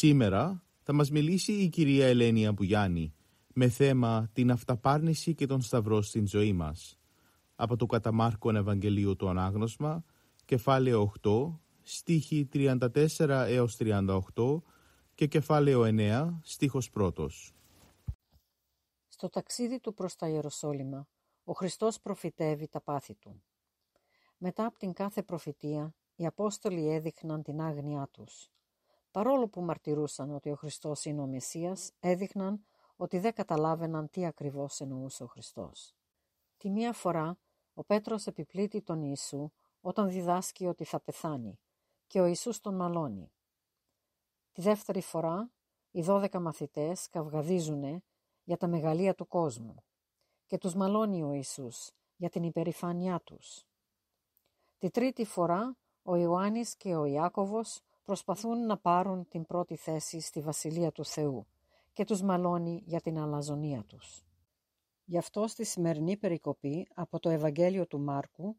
Σήμερα θα μας μιλήσει η κυρία Ελένη Αμπουγιάννη με θέμα την αυταπάρνηση και τον σταυρό στην ζωή μας. Από το καταμάρκον Ευαγγελίου το Ανάγνωσμα, κεφάλαιο 8, στίχη 34 έως 38 και κεφάλαιο 9, στίχος 1. Στο ταξίδι του προς τα Ιεροσόλυμα, ο Χριστός προφητεύει τα πάθη του. Μετά από την κάθε προφητεία, οι Απόστολοι έδειχναν την άγνοιά τους. Παρόλο που μαρτυρούσαν ότι ο Χριστός είναι ο Μεσσίας, έδειχναν ότι δεν καταλάβαιναν τι ακριβώς εννοούσε ο Χριστός. Τη μία φορά, ο Πέτρος επιπλήττει τον Ιησού όταν διδάσκει ότι θα πεθάνει και ο Ιησούς τον μαλώνει. Τη δεύτερη φορά, οι δώδεκα μαθητές καυγαδίζουν για τα μεγαλεία του κόσμου και τους μαλώνει ο Ιησούς για την υπερηφάνειά τους. Τη τρίτη φορά, ο Ιωάννης και ο Ιάκωβος προσπαθούν να πάρουν την πρώτη θέση στη Βασιλεία του Θεού και τους μαλώνει για την αλαζονία τους. Γι' αυτό στη σημερινή περικοπή από το Ευαγγέλιο του Μάρκου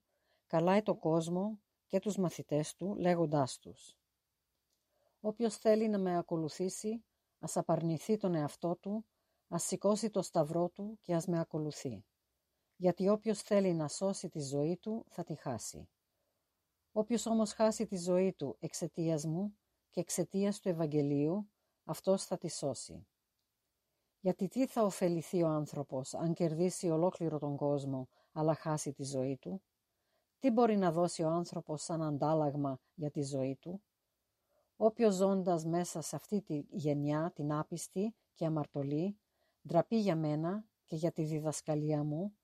καλάει το κόσμο και τους μαθητές του λέγοντάς τους «Όποιος θέλει να με ακολουθήσει, ας απαρνηθεί τον εαυτό του, ας σηκώσει το σταυρό του και ας με ακολουθεί. Γιατί όποιος θέλει να σώσει τη ζωή του θα τη χάσει. Όποιος όμως χάσει τη ζωή του εξαιτίας μου και εξαιτίας του Ευαγγελίου, αυτός θα τη σώσει. Γιατί τι θα ωφεληθεί ο άνθρωπος αν κερδίσει ολόκληρο τον κόσμο αλλά χάσει τη ζωή του; Τι μπορεί να δώσει ο άνθρωπος σαν αντάλλαγμα για τη ζωή του; Όποιος ζώντας μέσα σε αυτή τη γενιά την άπιστη και αμαρτωλή ντραπεί για μένα και για τη διδασκαλία μου,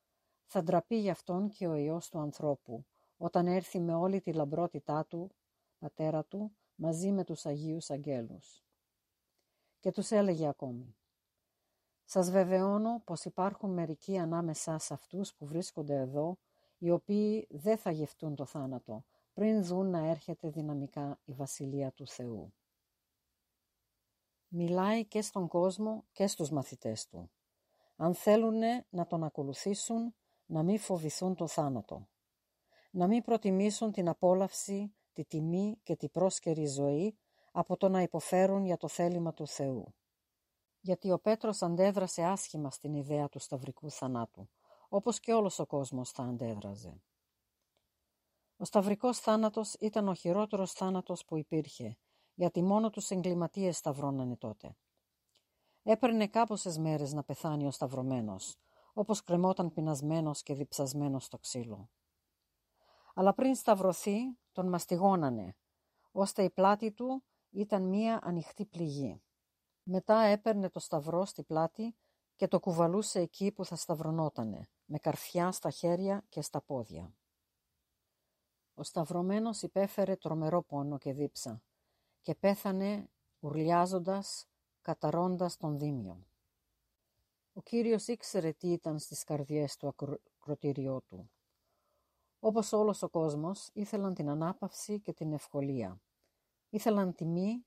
θα ντραπεί για αυτόν και ο Υιός του ανθρώπου, όταν έρθει με όλη τη λαμπρότητά του, πατέρα του, μαζί με τους Αγίους Αγγέλους. Και τους έλεγε ακόμη «Σας βεβαιώνω πως υπάρχουν μερικοί ανάμεσα σε αυτούς που βρίσκονται εδώ, οι οποίοι δεν θα γευτούν το θάνατο, πριν δουν να έρχεται δυναμικά η Βασιλεία του Θεού». Μιλάει και στον κόσμο και στους μαθητές του. Αν θέλουν να τον ακολουθήσουν, να μην φοβηθούν το θάνατο να μην προτιμήσουν την απόλαυση, τη τιμή και την πρόσκαιρη ζωή από το να υποφέρουν για το θέλημα του Θεού. Γιατί ο Πέτρος αντέδρασε άσχημα στην ιδέα του σταυρικού θανάτου, όπως και όλος ο κόσμος θα αντέδραζε. Ο σταυρικός θάνατος ήταν ο χειρότερος θάνατος που υπήρχε, γιατί μόνο τους εγκληματίες σταυρώνανε τότε. Έπαιρνε κάπωσες μέρες να πεθάνει ο σταυρωμένος, όπως κρεμόταν πεινασμένος και διψασμένος στο ξύλο αλλά πριν σταυρωθεί τον μαστιγώνανε, ώστε η πλάτη του ήταν μία ανοιχτή πληγή. Μετά έπαιρνε το σταυρό στη πλάτη και το κουβαλούσε εκεί που θα σταυρωνότανε, με καρφιά στα χέρια και στα πόδια. Ο σταυρωμένος υπέφερε τρομερό πόνο και δίψα και πέθανε ουρλιάζοντας, καταρώντας τον δίμιο. Ο Κύριος ήξερε τι ήταν στις καρδιές του ακροτηριό του. Όπως όλος ο κόσμος, ήθελαν την ανάπαυση και την ευκολία. Ήθελαν τιμή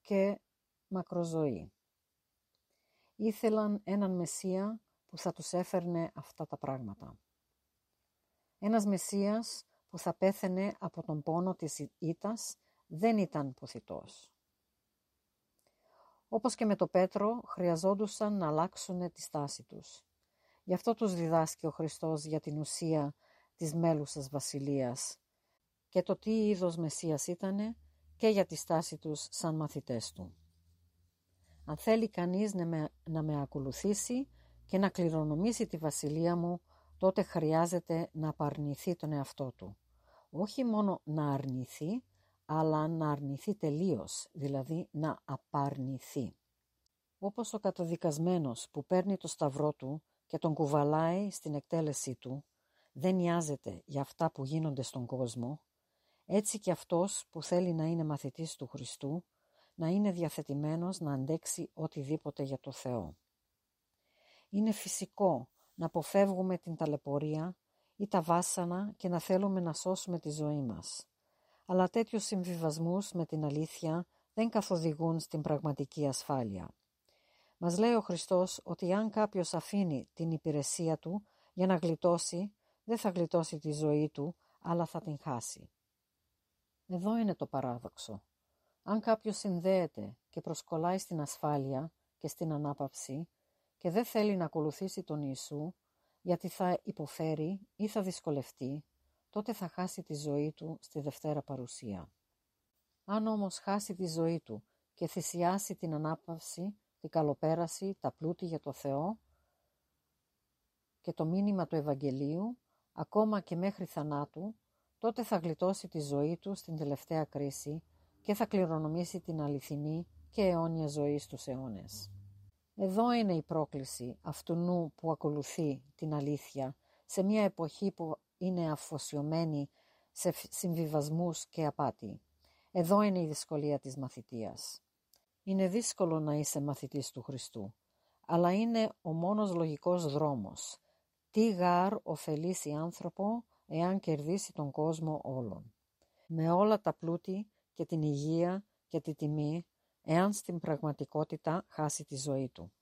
και μακροζωή. Ήθελαν έναν Μεσσία που θα τους έφερνε αυτά τα πράγματα. Ένας Μεσσίας που θα πέθαινε από τον πόνο της ήτας δεν ήταν ποθητός. Όπως και με το Πέτρο, χρειαζόντουσαν να αλλάξουν τη στάση τους. Γι' αυτό τους διδάσκει ο Χριστός για την ουσία της μέλουσας βασιλείας και το τι είδος Μεσσίας ήτανε και για τη στάση τους σαν μαθητές του. Αν θέλει κανείς να με, να με ακολουθήσει και να κληρονομήσει τη βασιλεία μου, τότε χρειάζεται να απαρνηθεί τον εαυτό του. Όχι μόνο να αρνηθεί, αλλά να αρνηθεί τελείως, δηλαδή να απαρνηθεί. Όπως ο καταδικασμένος που παίρνει το σταυρό του και τον κουβαλάει στην εκτέλεσή του, δεν νοιάζεται για αυτά που γίνονται στον κόσμο, έτσι και αυτός που θέλει να είναι μαθητής του Χριστού, να είναι διαθετημένος να αντέξει οτιδήποτε για το Θεό. Είναι φυσικό να αποφεύγουμε την ταλαιπωρία ή τα βάσανα και να θέλουμε να σώσουμε τη ζωή μας. Αλλά τέτοιους συμβιβασμούς με την αλήθεια δεν καθοδηγούν στην πραγματική ασφάλεια. Μας λέει ο Χριστός ότι αν κάποιος αφήνει την υπηρεσία του για να γλιτώσει, δεν θα γλιτώσει τη ζωή του, αλλά θα την χάσει. Εδώ είναι το παράδοξο. Αν κάποιος συνδέεται και προσκολάει στην ασφάλεια και στην ανάπαυση και δεν θέλει να ακολουθήσει τον Ιησού, γιατί θα υποφέρει ή θα δυσκολευτεί, τότε θα χάσει τη ζωή του στη Δευτέρα Παρουσία. Αν όμως χάσει τη ζωή του και θυσιάσει την ανάπαυση, την καλοπέραση, τα πλούτη για το Θεό και το μήνυμα του Ευαγγελίου, ακόμα και μέχρι θανάτου, τότε θα γλιτώσει τη ζωή του στην τελευταία κρίση και θα κληρονομήσει την αληθινή και αιώνια ζωή στους αιώνες. Εδώ είναι η πρόκληση αυτού νου που ακολουθεί την αλήθεια σε μια εποχή που είναι αφοσιωμένη σε συμβιβασμούς και απάτη. Εδώ είναι η δυσκολία της μαθητείας. Είναι δύσκολο να είσαι μαθητής του Χριστού, αλλά είναι ο μόνος λογικός δρόμος. Τι γάρ ωφελήσει άνθρωπο εάν κερδίσει τον κόσμο όλων. Με όλα τα πλούτη και την υγεία και τη τιμή, εάν στην πραγματικότητα χάσει τη ζωή του.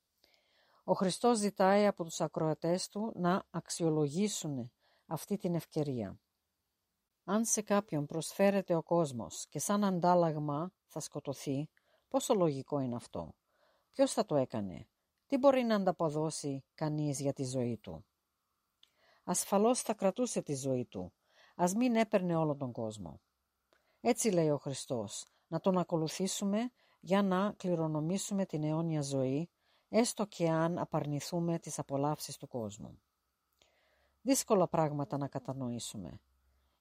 Ο Χριστός ζητάει από τους ακροατές του να αξιολογήσουν αυτή την ευκαιρία. Αν σε κάποιον προσφέρεται ο κόσμος και σαν αντάλλαγμα θα σκοτωθεί, πόσο λογικό είναι αυτό; Ποιος θα το έκανε, τι μπορεί να ανταποδώσει κανείς για τη ζωή του; Ασφαλώς θα κρατούσε τη ζωή του, ας μην έπαιρνε όλο τον κόσμο. Έτσι λέει ο Χριστός, να τον ακολουθήσουμε για να κληρονομήσουμε την αιώνια ζωή, έστω και αν απαρνηθούμε τις απολαύσεις του κόσμου. Δύσκολα πράγματα να κατανοήσουμε.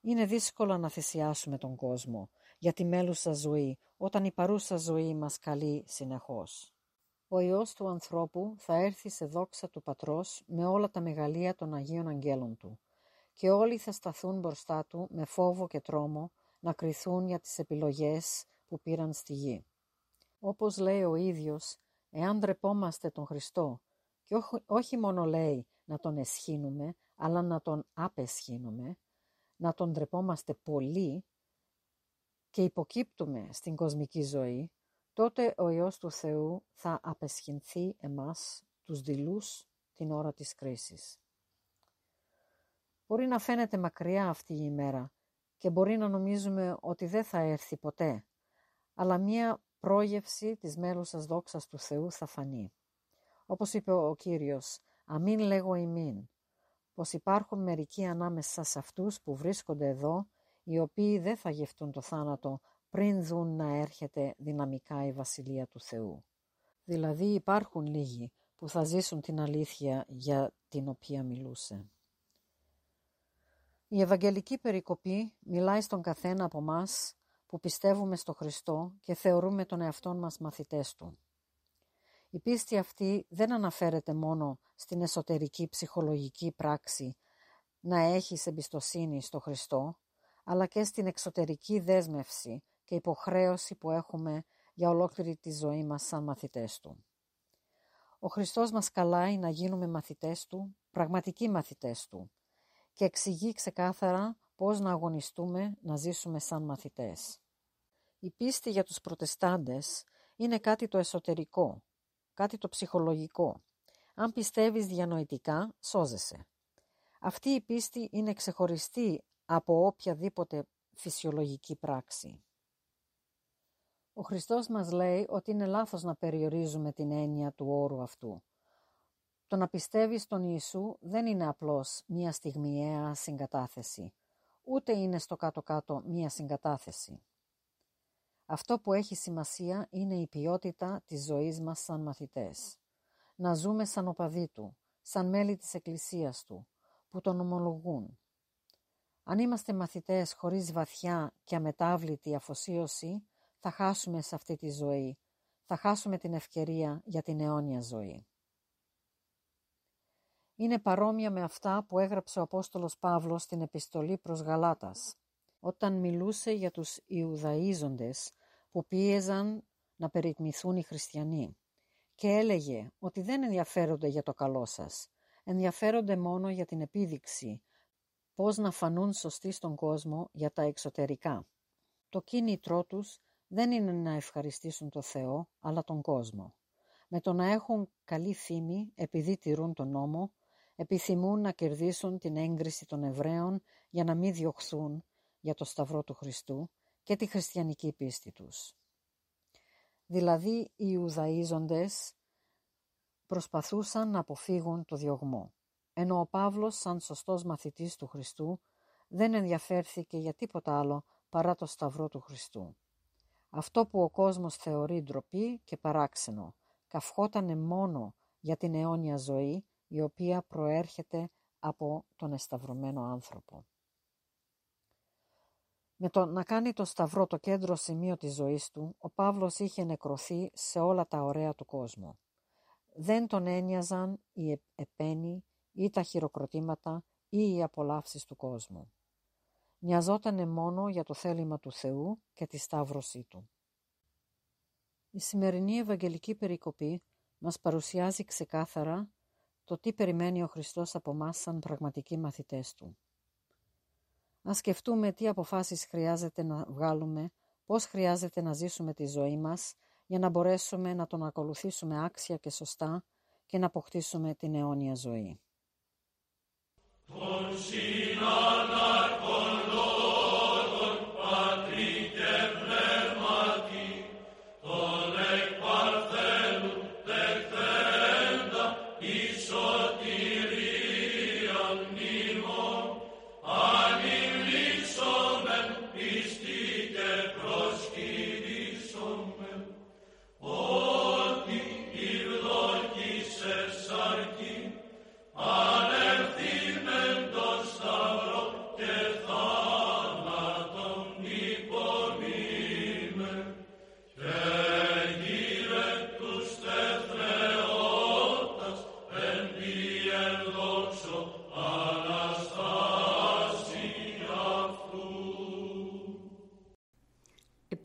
Είναι δύσκολο να θυσιάσουμε τον κόσμο για τη μέλουσα ζωή όταν η παρούσα ζωή μας καλεί συνεχώς. Ο Υιός του ανθρώπου θα έρθει σε δόξα του Πατρός με όλα τα μεγαλεία των Αγίων Αγγέλων του και όλοι θα σταθούν μπροστά του με φόβο και τρόμο να κριθούν για τις επιλογές που πήραν στη γη. Όπως λέει ο ίδιος, εάν ντρεπόμαστε τον Χριστό και όχι μόνο λέει να τον εσχύνουμε, αλλά να τον απεσχύνουμε, να τον ντρεπόμαστε πολύ και υποκύπτουμε στην κοσμική ζωή, τότε ο Υιός του Θεού θα απεσχυνθεί εμάς, τους δειλούς, την ώρα της κρίσης. Μπορεί να φαίνεται μακριά αυτή η ημέρα και μπορεί να νομίζουμε ότι δεν θα έρθει ποτέ, αλλά μία πρόγευση της μέλουσας δόξας του Θεού θα φανεί. Όπως είπε ο Κύριος, «Αμήν λέγω ημίν», πως υπάρχουν μερικοί ανάμεσα σε αυτούς που βρίσκονται εδώ, οι οποίοι δεν θα γευτούν το θάνατο πριν δουν να έρχεται δυναμικά η Βασιλεία του Θεού. Δηλαδή υπάρχουν λίγοι που θα ζήσουν την αλήθεια για την οποία μιλούσε. Η Ευαγγελική Περικοπή μιλάει στον καθένα από μας που πιστεύουμε στο Χριστό και θεωρούμε τον εαυτό μας μαθητές Του. Η πίστη αυτή δεν αναφέρεται μόνο στην εσωτερική ψυχολογική πράξη να έχεις εμπιστοσύνη στο Χριστό, αλλά και στην εξωτερική δέσμευση και υποχρέωση που έχουμε για ολόκληρη τη ζωή μας σαν μαθητές Του. Ο Χριστός μας καλάει να γίνουμε μαθητές Του, πραγματικοί μαθητές Του και εξηγεί ξεκάθαρα πώς να αγωνιστούμε να ζήσουμε σαν μαθητές. Η πίστη για τους προτεστάντες είναι κάτι το εσωτερικό, κάτι το ψυχολογικό. Αν πιστεύεις διανοητικά, σώζεσαι. Αυτή η πίστη είναι ξεχωριστή από οποιαδήποτε φυσιολογική πράξη. Ο Χριστός μας λέει ότι είναι λάθος να περιορίζουμε την έννοια του όρου αυτού. Το να πιστεύεις στον Ιησού δεν είναι απλώς μία στιγμιαία συγκατάθεση, ούτε είναι στο κάτω-κάτω μία συγκατάθεση. Αυτό που έχει σημασία είναι η ποιότητα της ζωής μας σαν μαθητές. Να ζούμε σαν οπαδοί Του, σαν μέλη της Εκκλησίας Του, που τον ομολογούν. Αν είμαστε μαθητές χωρίς βαθιά και αμετάβλητη αφοσίωση, θα χάσουμε σε αυτή τη ζωή. θα χάσουμε την ευκαιρία για την αιώνια ζωή. Είναι παρόμοια με αυτά που έγραψε ο Απόστολος Παύλος στην επιστολή προς Γαλάτας, όταν μιλούσε για τους Ιουδαΐζοντες που πίεζαν να περιτμηθούν οι χριστιανοί και έλεγε ότι δεν ενδιαφέρονται για το καλό σας, ενδιαφέρονται μόνο για την επίδειξη, πώς να φανούν σωστοί στον κόσμο για τα εξωτερικά. Το κίνητρό τους δεν είναι να ευχαριστήσουν το Θεό, αλλά τον κόσμο. Με το να έχουν καλή φήμη επειδή τηρούν τον νόμο, επιθυμούν να κερδίσουν την έγκριση των Εβραίων για να μην διωχθούν για το Σταυρό του Χριστού και τη χριστιανική πίστη τους. Δηλαδή οι Ιουδαΐζοντες προσπαθούσαν να αποφύγουν το διωγμό, ενώ ο Παύλος σαν σωστός μαθητής του Χριστού δεν ενδιαφέρθηκε για τίποτα άλλο παρά το Σταυρό του Χριστού. Αυτό που ο κόσμος θεωρεί ντροπή και παράξενο, καυχότανε μόνο για την αιώνια ζωή η οποία προέρχεται από τον εσταυρωμένο άνθρωπο. Με το να κάνει το σταυρό το κέντρο σημείο της ζωής του, ο Παύλος είχε νεκρωθεί σε όλα τα ωραία του κόσμου. Δεν τον ένοιαζαν οι επένοι ή τα χειροκροτήματα ή οι απολαύσεις του κόσμου. Νοιαζότανε μόνο για το θέλημα του Θεού και τη σταύρωσή του. Η σημερινή Ευαγγελική Περικοπή μας παρουσιάζει ξεκάθαρα το τι περιμένει ο Χριστός από μας σαν πραγματικοί μαθητές Του. Ας σκεφτούμε τι αποφάσεις χρειάζεται να βγάλουμε, πώς χρειάζεται να ζήσουμε τη ζωή μας για να μπορέσουμε να τον ακολουθήσουμε άξια και σωστά και να αποκτήσουμε την αιώνια ζωή.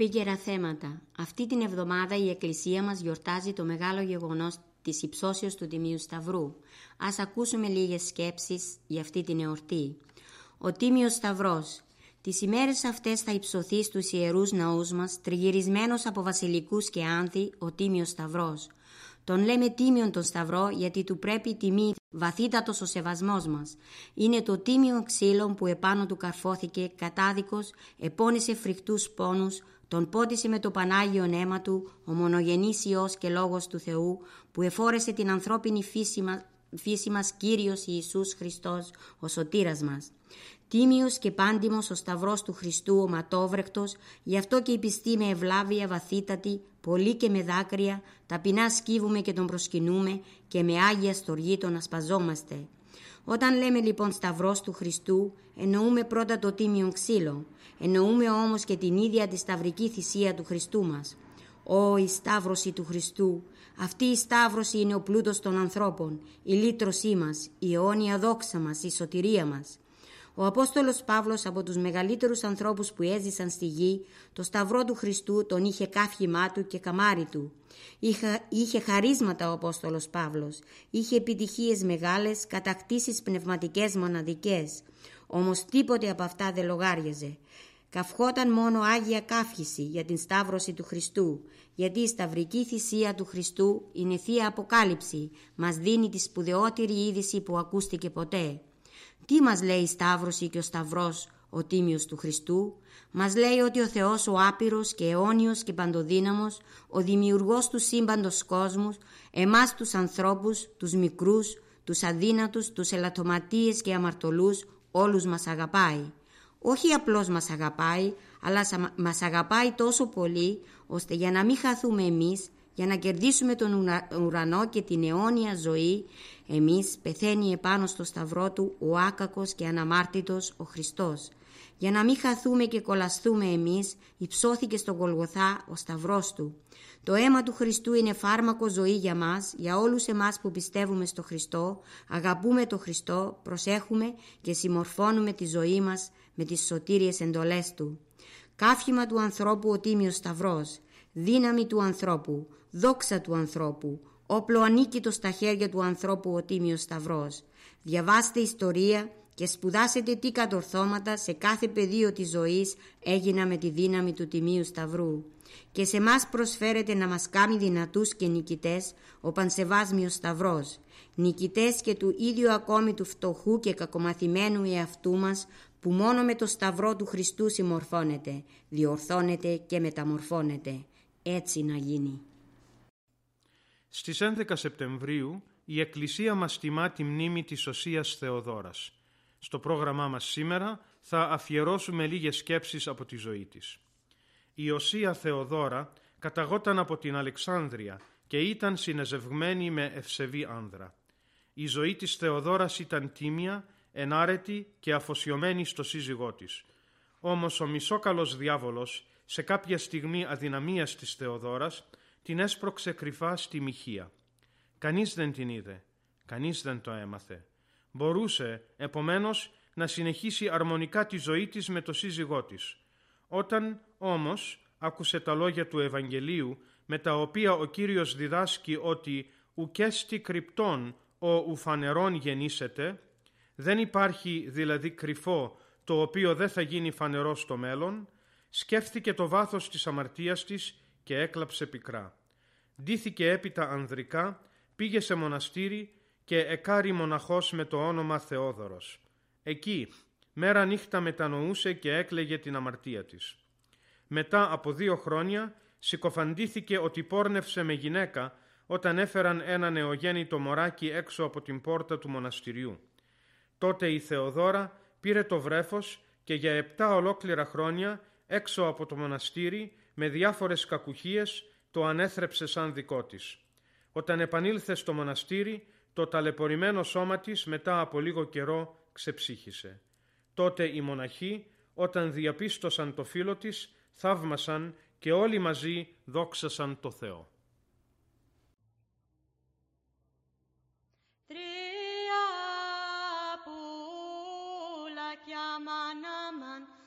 Επίγερα θέματα. Αυτή την εβδομάδα η Εκκλησία μας γιορτάζει το μεγάλο γεγονός της υψώσεως του Τιμίου Σταυρού. Ας ακούσουμε λίγες σκέψεις για αυτή την εορτή. Ο Τίμιος Σταυρός. Τις ημέρες αυτές θα υψωθεί στους ιερούς ναούς μας, τριγυρισμένος από βασιλικούς και άνθη, ο Τίμιος Σταυρός. Τον λέμε τίμιον τον Σταυρό γιατί του πρέπει τιμή βαθύτατος ο σεβασμός μας. Είναι το τίμιο ξύλο που επάνω του καρφώθηκε κατάδικος, επώνυσε φρικτούς πόνους, τον πότισε με το Πανάγιο αίμα του ο μονογενής Υιός και Λόγος του Θεού που εφόρεσε την ανθρώπινη φύση, μα, φύση μας Κύριος Ιησούς Χριστός ο σωτήρας μας. Τίμιος και πάντιμος ο Σταυρός του Χριστού ο ματόβρεκτος, γι' αυτό και η πιστή με ευλάβεια βαθύτατη, πολύ και με δάκρυα, ταπεινά σκύβουμε και τον προσκυνούμε και με Άγια στοργή τον ασπαζόμαστε. Όταν λέμε λοιπόν Σταυρός του Χριστού, εννοούμε πρώτα το τίμιο ξύλο, εννοούμε όμως και την ίδια τη σταυρική θυσία του Χριστού μας. Ω η Σταύρωση του Χριστού, αυτή η Σταύρωση είναι ο πλούτος των ανθρώπων, η λύτρωσή μας, η αιώνια δόξα μας, η σωτηρία μας. Ο Απόστολος Παύλος από τους μεγαλύτερους ανθρώπους που έζησαν στη γη, το Σταυρό του Χριστού τον είχε κάφημά του και καμάρι του. Είχε, είχε χαρίσματα ο Απόστολος Παύλος, είχε επιτυχίες μεγάλες, κατακτήσεις πνευματικές μοναδικές. Όμως τίποτε από αυτά δεν λογάριαζε. Καυχόταν μόνο Άγια Κάφηση για την Σταύρωση του Χριστού, γιατί η Σταυρική Θυσία του Χριστού είναι Θεία Αποκάλυψη, μας δίνει τη σπουδαιότερη είδηση που ακούστηκε ποτέ. Τι μας λέει η Σταύρωση και ο Σταυρός, ο Τίμιος του Χριστού, μας λέει ότι ο Θεός ο άπειρος και αιώνιος και παντοδύναμος, ο δημιουργός του σύμπαντος κόσμους, εμάς τους ανθρώπους, τους μικρούς, τους αδύνατους, τους ελαττωματίες και αμαρτωλούς, όλους μας αγαπάει. Όχι απλώς μας αγαπάει, αλλά μας αγαπάει τόσο πολύ, ώστε για να μην χαθούμε εμείς, για να κερδίσουμε τον ουρανό και την αιώνια ζωή, εμείς πεθαίνει επάνω στο σταυρό του ο άκακος και αναμάρτητος ο Χριστός. Για να μην χαθούμε και κολαστούμε εμείς, υψώθηκε στον Κολγοθά ο Σταυρός Του. Το αίμα του Χριστού είναι φάρμακο ζωή για μας, για όλους εμάς που πιστεύουμε στο Χριστό, αγαπούμε το Χριστό, προσέχουμε και συμμορφώνουμε τη ζωή μας με τις σωτήριες εντολές Του. Κάφημα του ανθρώπου ο Τίμιος Σταυρός, δύναμη του ανθρώπου, δόξα του ανθρώπου, όπλο ανίκητο στα χέρια του ανθρώπου ο Τίμιος Σταυρός. Διαβάστε ιστορία και σπουδάσετε τι κατορθώματα σε κάθε πεδίο της ζωής έγινα με τη δύναμη του Τιμίου Σταυρού. Και σε μας προσφέρεται να μας κάνει δυνατούς και νικητές ο Πανσεβάσμιος Σταυρός, νικητές και του ίδιου ακόμη του φτωχού και κακομαθημένου εαυτού μας που μόνο με το Σταυρό του Χριστού συμμορφώνεται, διορθώνεται και μεταμορφώνεται. Έτσι να γίνει. Στις 11 Σεπτεμβρίου η Εκκλησία μας τιμά τη μνήμη της Οσίας Θεοδόρας. Στο πρόγραμμά μας σήμερα θα αφιερώσουμε λίγες σκέψεις από τη ζωή της. Η Οσία Θεοδόρα καταγόταν από την Αλεξάνδρεια και ήταν συνεζευγμένη με ευσεβή άνδρα. Η ζωή της Θεοδόρας ήταν τίμια, ενάρετη και αφοσιωμένη στο σύζυγό της. Όμως ο μισόκαλος διάβολος, σε κάποια στιγμή αδυναμίας της Θεοδόρας, την έσπρωξε κρυφά στη μοιχεία. Κανείς δεν την είδε, κανείς δεν το έμαθε. Μπορούσε, επομένως, να συνεχίσει αρμονικά τη ζωή της με το σύζυγό της. Όταν, όμως, άκουσε τα λόγια του Ευαγγελίου, με τα οποία ο Κύριος διδάσκει ότι «ουκέστη κρυπτών ο ουφανερών γεννήσεται», δεν υπάρχει δηλαδή κρυφό το οποίο δεν θα γίνει φανερό στο μέλλον, σκέφτηκε το βάθος της αμαρτίας της και έκλαψε πικρά. Ντύθηκε έπειτα ανδρικά, πήγε σε μοναστήρι και εκάρει μοναχός με το όνομα Θεόδωρος. Εκεί, μέρα νύχτα μετανοούσε και έκλαιγε την αμαρτία της. Μετά από δύο χρόνια συκοφαντήθηκε ότι πόρνευσε με γυναίκα όταν έφεραν ένα νεογέννητο μωράκι έξω από την πόρτα του μοναστηριού. Τότε η Θεοδόρα πήρε το βρέφος και για επτά ολόκληρα χρόνια έξω από το μοναστήρι με διάφορες κακουχίες το ανέθρεψε σαν δικό της. Όταν επανήλθε στο μοναστήρι, το ταλαιπωρημένο σώμα της μετά από λίγο καιρό ξεψύχησε. Τότε οι μοναχοί, όταν διαπίστωσαν το φίλο της, θαύμασαν και όλοι μαζί δόξασαν το Θεό. Στις ναούς σας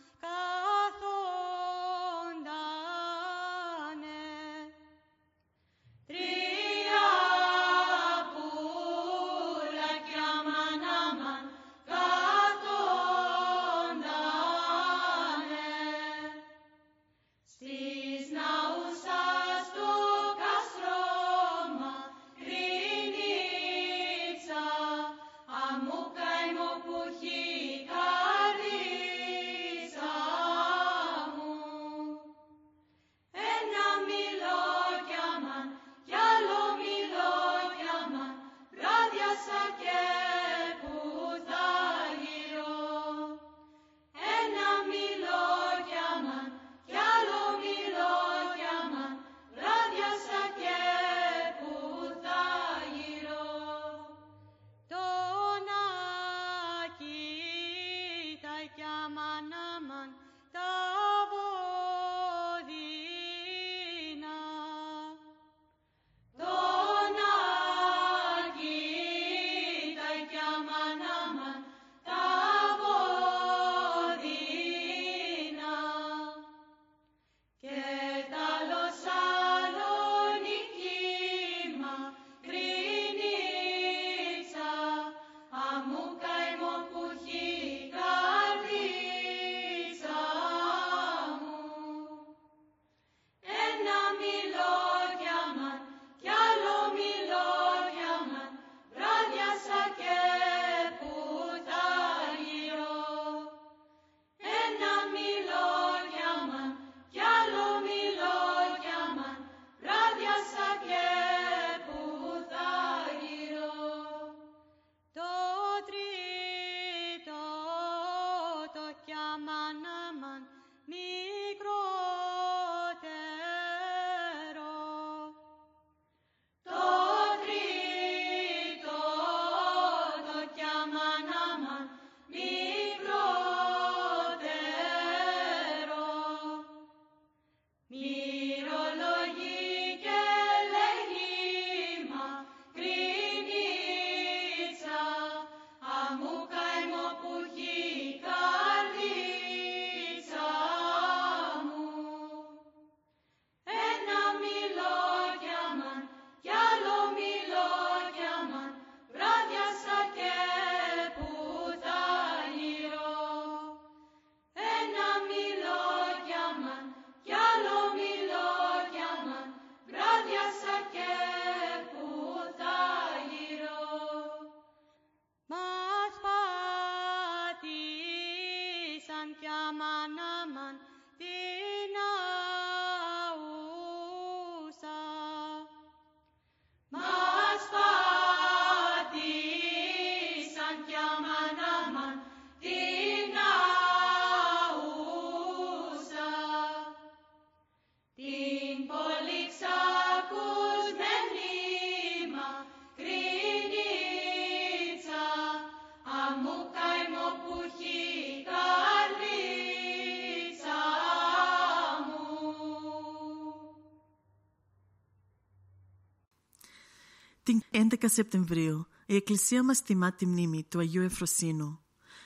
Την 11 Σεπτεμβρίου η Εκκλησία μας τιμά τη μνήμη του Αγίου Εφροσύνου.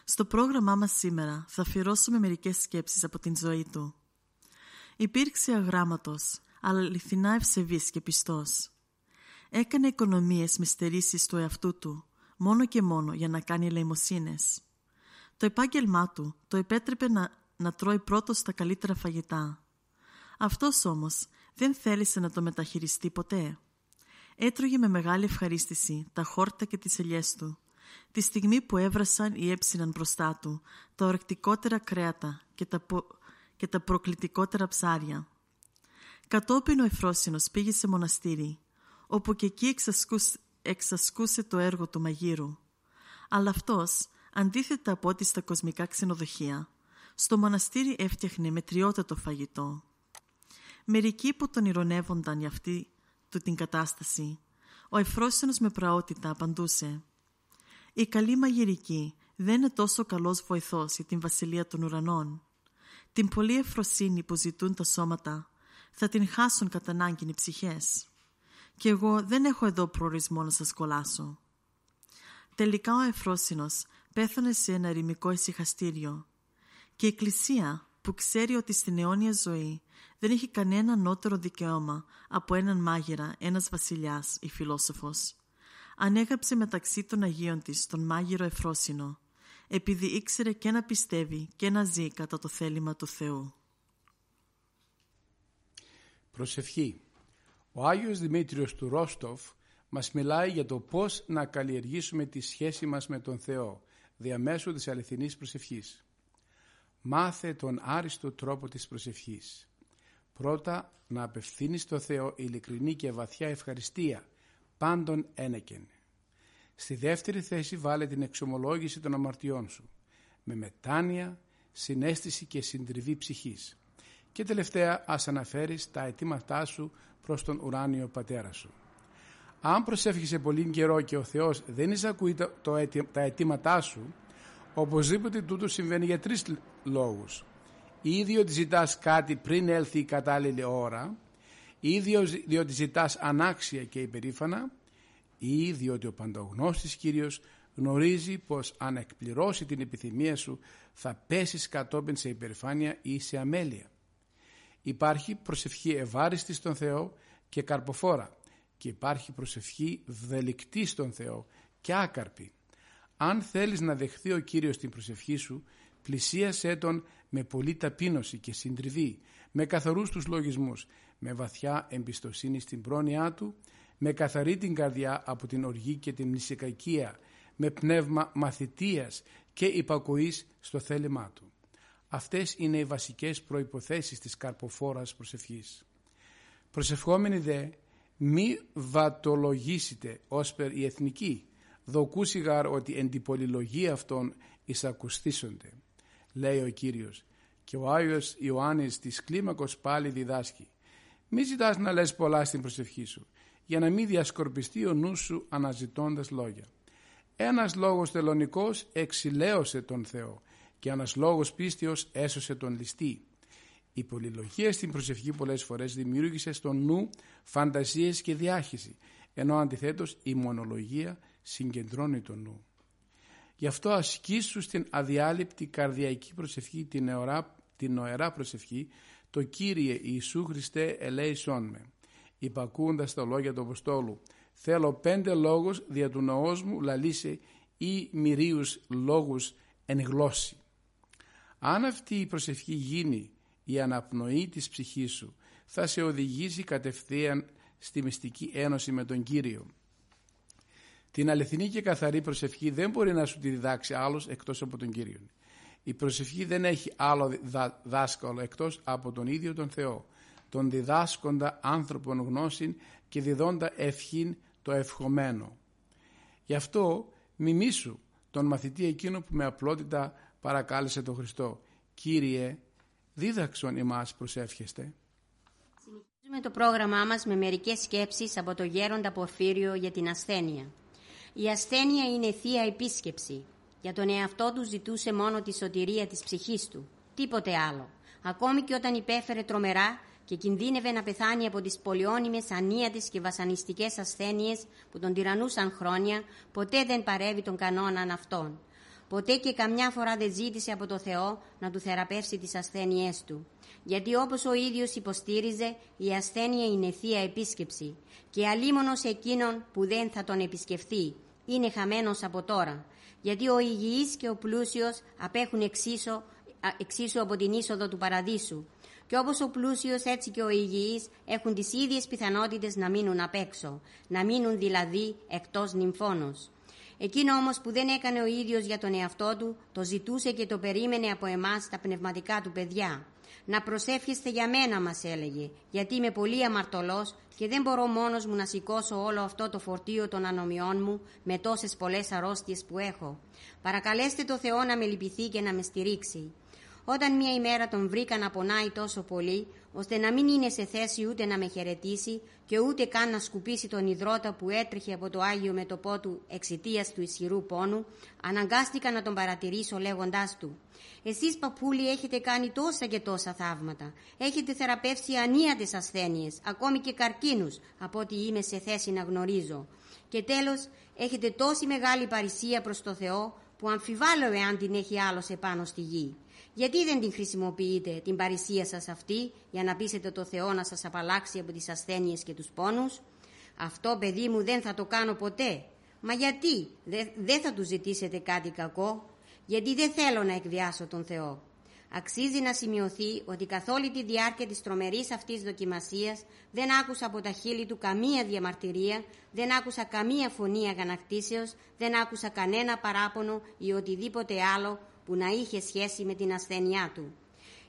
Στο πρόγραμμά μας σήμερα θα αφιερώσουμε μερικές σκέψεις από την ζωή του. Υπήρξε αγράμματος, αλλά αληθινά ευσεβής και πιστός. Έκανε οικονομίες με στερήσεις του εαυτού του, μόνο και μόνο για να κάνει ελεημοσύνες. Το επάγγελμά του το επέτρεπε να, να τρώει πρώτος τα καλύτερα φαγητά. Αυτός όμως δεν θέλησε να το μεταχειριστεί ποτέ. Έτρωγε με μεγάλη ευχαρίστηση τα χόρτα και τις ελιές του, τη στιγμή που έβρασαν ή έψιναν μπροστά του τα ορεκτικότερα κρέατα και τα, και τα προκλητικότερα ψάρια. Κατόπιν ο Εφρόσινος πήγε σε μοναστήρι, όπου και εκεί εξασκούσε, εξασκούσε το έργο του μαγείρου. Αλλά αυτός, αντίθετα από ό,τι στα κοσμικά ξενοδοχεία, στο μοναστήρι έφτιαχνε μετριότατο φαγητό. Μερικοί που τον ηρωνεύονταν για αυτή του την κατάσταση, ο Εφρόσινος με πραότητα απαντούσε «Η καλή μαγειρική δεν είναι τόσο καλός βοηθός για την βασιλεία των ουρανών. Την πολλή εφροσύνη που ζητούν τα σώματα θα την χάσουν κατά ανάγκη οι ψυχές. Και εγώ δεν έχω εδώ προορισμό να σας κολλάσω». Τελικά ο Εφρόσινος πέθανε σε ένα ερημικό ησυχαστήριο και η Εκκλησία που ξέρει ότι στην αιώνια ζωή δεν έχει κανένα νότερο δικαίωμα από έναν μάγειρα, ένας βασιλιάς ή φιλόσοφος. Ανέγραψε μεταξύ των Αγίων της τον μάγειρο Εφρόσινο, επειδή ήξερε και να πιστεύει και να ζει κατά το θέλημα του Θεού. Προσευχή Ο Άγιος Δημήτριος του Ρόστοφ μας μιλάει για το πώς να καλλιεργήσουμε τη σχέση μας με τον Θεό διαμέσου της αληθινής προσευχής. Μάθε τον άριστο τρόπο της προσευχής. Πρώτα να απευθύνεις στο Θεό ειλικρινή και βαθιά ευχαριστία, πάντων ένεκεν. Στη δεύτερη θέση βάλε την εξομολόγηση των αμαρτιών σου, με μετάνοια, συνέστηση και συντριβή ψυχής. Και τελευταία ας αναφέρεις τα αιτήματά σου προς τον ουράνιο πατέρα σου. Αν προσεύχεσαι πολύ καιρό και ο Θεός δεν εισακούει τα αιτήματά σου, οπωσδήποτε τούτο συμβαίνει για τρεις λόγους ή διότι ζητάς κάτι πριν έλθει η κατάλληλη ώρα ή διότι ζητάς ανάξια και υπερήφανα ή διότι ο παντογνώστης Κύριος γνωρίζει πως αν εκπληρώσει την επιθυμία σου θα πέσεις κατόπιν σε υπερηφάνεια ή σε αμέλεια. Υπάρχει προσευχή ευάριστης στον Θεό και καρποφόρα και υπάρχει προσευχή βδελικτή στον Θεό και άκαρπη. Αν θέλεις να δεχθεί ο Κύριος την προσευχή σου, πλησίασέ Τον με πολλή ταπείνωση και συντριβή, με καθαρούς τους λογισμούς, με βαθιά εμπιστοσύνη στην πρόνοιά Του, με καθαρή την καρδιά από την οργή και την νησικακία, με πνεύμα μαθητείας και υπακοής στο θέλημά Του. Αυτές είναι οι βασικές προϋποθέσεις της καρποφόρας προσευχής. Προσευχόμενοι δε, μη βατολογήσετε ως περ η εθνική, δοκούσιγαρ ότι εν την πολυλογία αυτών εισακουστήσονται λέει ο Κύριος. Και ο Άγιος Ιωάννης της κλίμακος πάλι διδάσκει. Μη ζητάς να λες πολλά στην προσευχή σου, για να μην διασκορπιστεί ο νους σου αναζητώντας λόγια. Ένας λόγος τελωνικός εξηλαίωσε τον Θεό και ένας λόγος πίστιος έσωσε τον ληστή. Η πολυλογία στην προσευχή πολλές φορές δημιούργησε στον νου φαντασίες και διάχυση, ενώ αντιθέτως η μονολογία συγκεντρώνει τον νου. Γι' αυτό ασκήσου στην αδιάλειπτη καρδιακή προσευχή, την, αιωρά, την νοερά προσευχή, το Κύριε Ιησού Χριστέ ελέησόν με. Υπακούοντας τα λόγια του Αποστόλου, θέλω πέντε λόγους δια του νοός μου λαλήσε ή μυρίους λόγους εν γλώσση. Αν αυτή η προσευχή γίνει η αναπνοή της ψυχής σου, θα σε οδηγήσει κατευθείαν στη μυστική ένωση με τον Κύριο. Την αληθινή και καθαρή προσευχή δεν μπορεί να σου τη διδάξει άλλος εκτός από τον Κύριο. Η προσευχή δεν έχει άλλο δάσκαλο εκτός από τον ίδιο τον Θεό, τον διδάσκοντα άνθρωπον γνώση και διδόντα ευχήν το ευχομένο. Γι' αυτό μιμήσου τον μαθητή εκείνο που με απλότητα παρακάλεσε τον Χριστό. Κύριε, δίδαξον εμάς προσεύχεστε. Συνεχίζουμε το πρόγραμμά μας με μερικές σκέψεις από το γέροντα Πορφύριο για την ασθένεια. Η ασθένεια είναι θεία επίσκεψη. Για τον εαυτό του ζητούσε μόνο τη σωτηρία της ψυχής του. Τίποτε άλλο. Ακόμη και όταν υπέφερε τρομερά και κινδύνευε να πεθάνει από τις πολιόνιμες, ανίατες και βασανιστικές ασθένειες που τον τυραννούσαν χρόνια, ποτέ δεν παρεύει τον κανόναν αυτόν. Ποτέ και καμιά φορά δεν ζήτησε από το Θεό να του θεραπεύσει τις ασθένειές του. Γιατί όπως ο ίδιος υποστήριζε, η ασθένεια είναι θεία επίσκεψη και αλίμονος εκείνον που δεν θα τον επισκεφθεί είναι χαμένος από τώρα. Γιατί ο υγιής και ο πλούσιος απέχουν εξίσου, εξίσου από την είσοδο του παραδείσου. Και όπως ο πλούσιος έτσι και ο υγιής έχουν τις ίδιες πιθανότητες να μείνουν απ' έξω, να μείνουν δηλαδή εκτός νυμφώνος. Εκείνο όμως που δεν έκανε ο ίδιος για τον εαυτό του, το ζητούσε και το περίμενε από εμάς τα πνευματικά του παιδιά. Να προσεύχεστε για μένα, μας έλεγε, γιατί είμαι πολύ αμαρτωλός και δεν μπορώ μόνος μου να σηκώσω όλο αυτό το φορτίο των ανομιών μου με τόσες πολλές αρρώστιες που έχω. Παρακαλέστε το Θεό να με λυπηθεί και να με στηρίξει. Όταν μια ημέρα τον βρήκα να πονάει τόσο πολύ, ώστε να μην είναι σε θέση ούτε να με χαιρετήσει και ούτε καν να σκουπίσει τον υδρότα που έτρεχε από το Άγιο μετωπό του εξαιτίας του ισχυρού πόνου, αναγκάστηκα να τον παρατηρήσω λέγοντάς του «Εσείς παππούλοι έχετε κάνει τόσα και τόσα θαύματα, έχετε θεραπεύσει ανίατες ασθένειες, ακόμη και καρκίνους, από ό,τι είμαι σε θέση να γνωρίζω. Και τέλος, έχετε τόση μεγάλη παρησία προς το Θεό, που αμφιβάλλω εάν την έχει άλλος επάνω στη γη. Γιατί δεν την χρησιμοποιείτε την παρησία σας αυτή για να πείσετε το Θεό να σας απαλλάξει από τις ασθένειες και τους πόνους; Αυτό παιδί μου δεν θα το κάνω ποτέ. Μα γιατί; Δεν θα του ζητήσετε κάτι κακό; Γιατί δεν θέλω να εκβιάσω τον Θεό. Αξίζει να σημειωθεί ότι καθ' όλη τη διάρκεια της τρομερής αυτής δοκιμασίας δεν άκουσα από τα χείλη του καμία διαμαρτυρία, δεν άκουσα καμία φωνή αγανακτήσεως, δεν άκουσα κανένα παράπονο ή οτιδήποτε άλλο που να είχε σχέση με την ασθένειά του.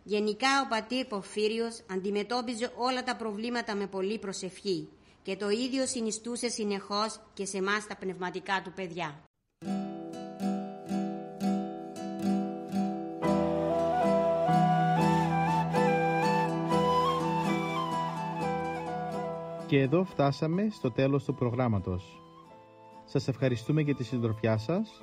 Γενικά ο πατήρ Ποφύριος αντιμετώπιζε όλα τα προβλήματα με πολύ προσευχή και το ίδιο συνιστούσε συνεχώς και σε εμάς τα πνευματικά του παιδιά. Και εδώ φτάσαμε στο τέλος του προγράμματος. Σας ευχαριστούμε για τη συντροφιά σας